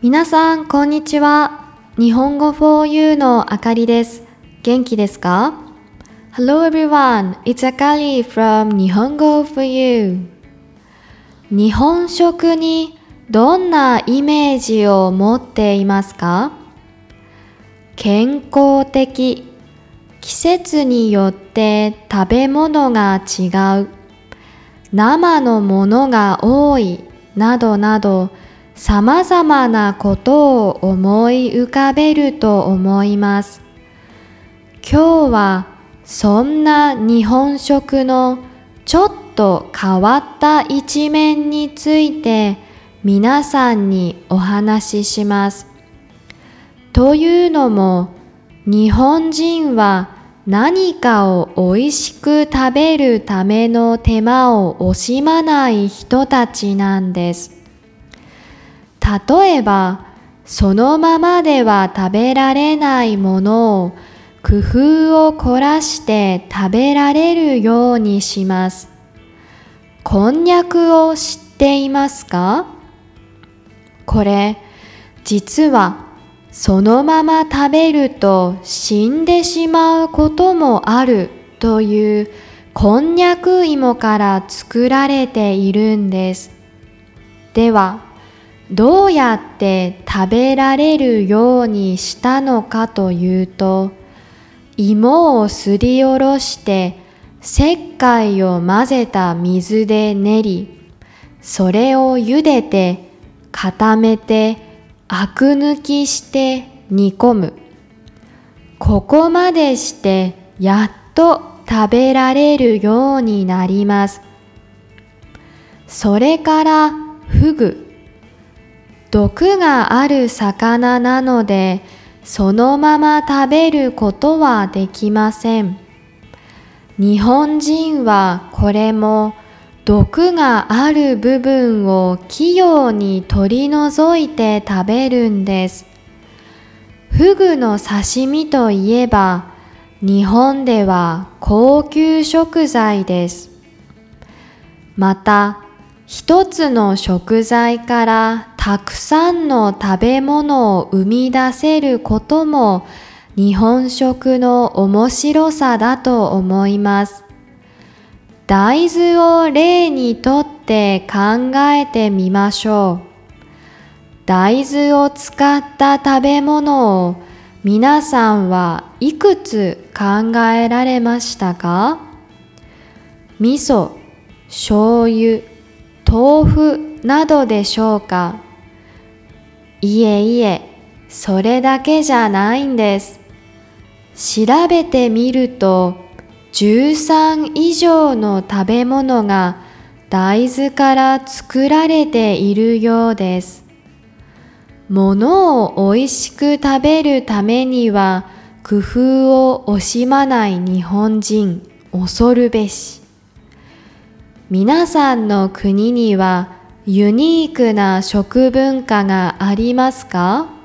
皆さん、こんにちは。日本語 4U のあかりです。元気ですか ?Hello everyone, it's Akari from 日本語 4U。日本食にどんなイメージを持っていますか？健康的、季節によって食べ物が違う、生のものが多い、などなど、様々なことを思い浮かべると思います。今日はそんな日本食のちょっと変わった一面について皆さんにお話しします。というのも日本人は何かを美味しく食べるための手間を惜しまない人たちなんです。例えば、そのままでは食べられないものを工夫を凝らして食べられるようにします。こんにゃくを知っていますか？これ、実はそのまま食べると死んでしまうこともあるというこんにゃく芋から作られているんです。では、どうやって食べられるようにしたのかというと、芋をすりおろして石灰を混ぜた水で練り、それを茹でて固めてアク抜きして煮込む。ここまでしてやっと食べられるようになります。それからフグ。毒がある魚なのでそのまま食べることはできません。日本人はこれも毒がある部分を器用に取り除いて食べるんです。フグの刺身といえば日本では高級食材です。また一つの食材からたくさんの食べ物を生み出せることも日本食の面白さだと思います。大豆を例にとって考えてみましょう。大豆を使った食べ物を皆さんはいくつ考えられましたか？味噌、醤油、豆腐などでしょうか？いえいえ、それだけじゃないんです。調べてみると、13以上の食べ物が大豆から作られているようです。物を美味しく食べるためには工夫を惜しまない日本人恐るべし。皆さんの国にはユニークな食文化がありますか？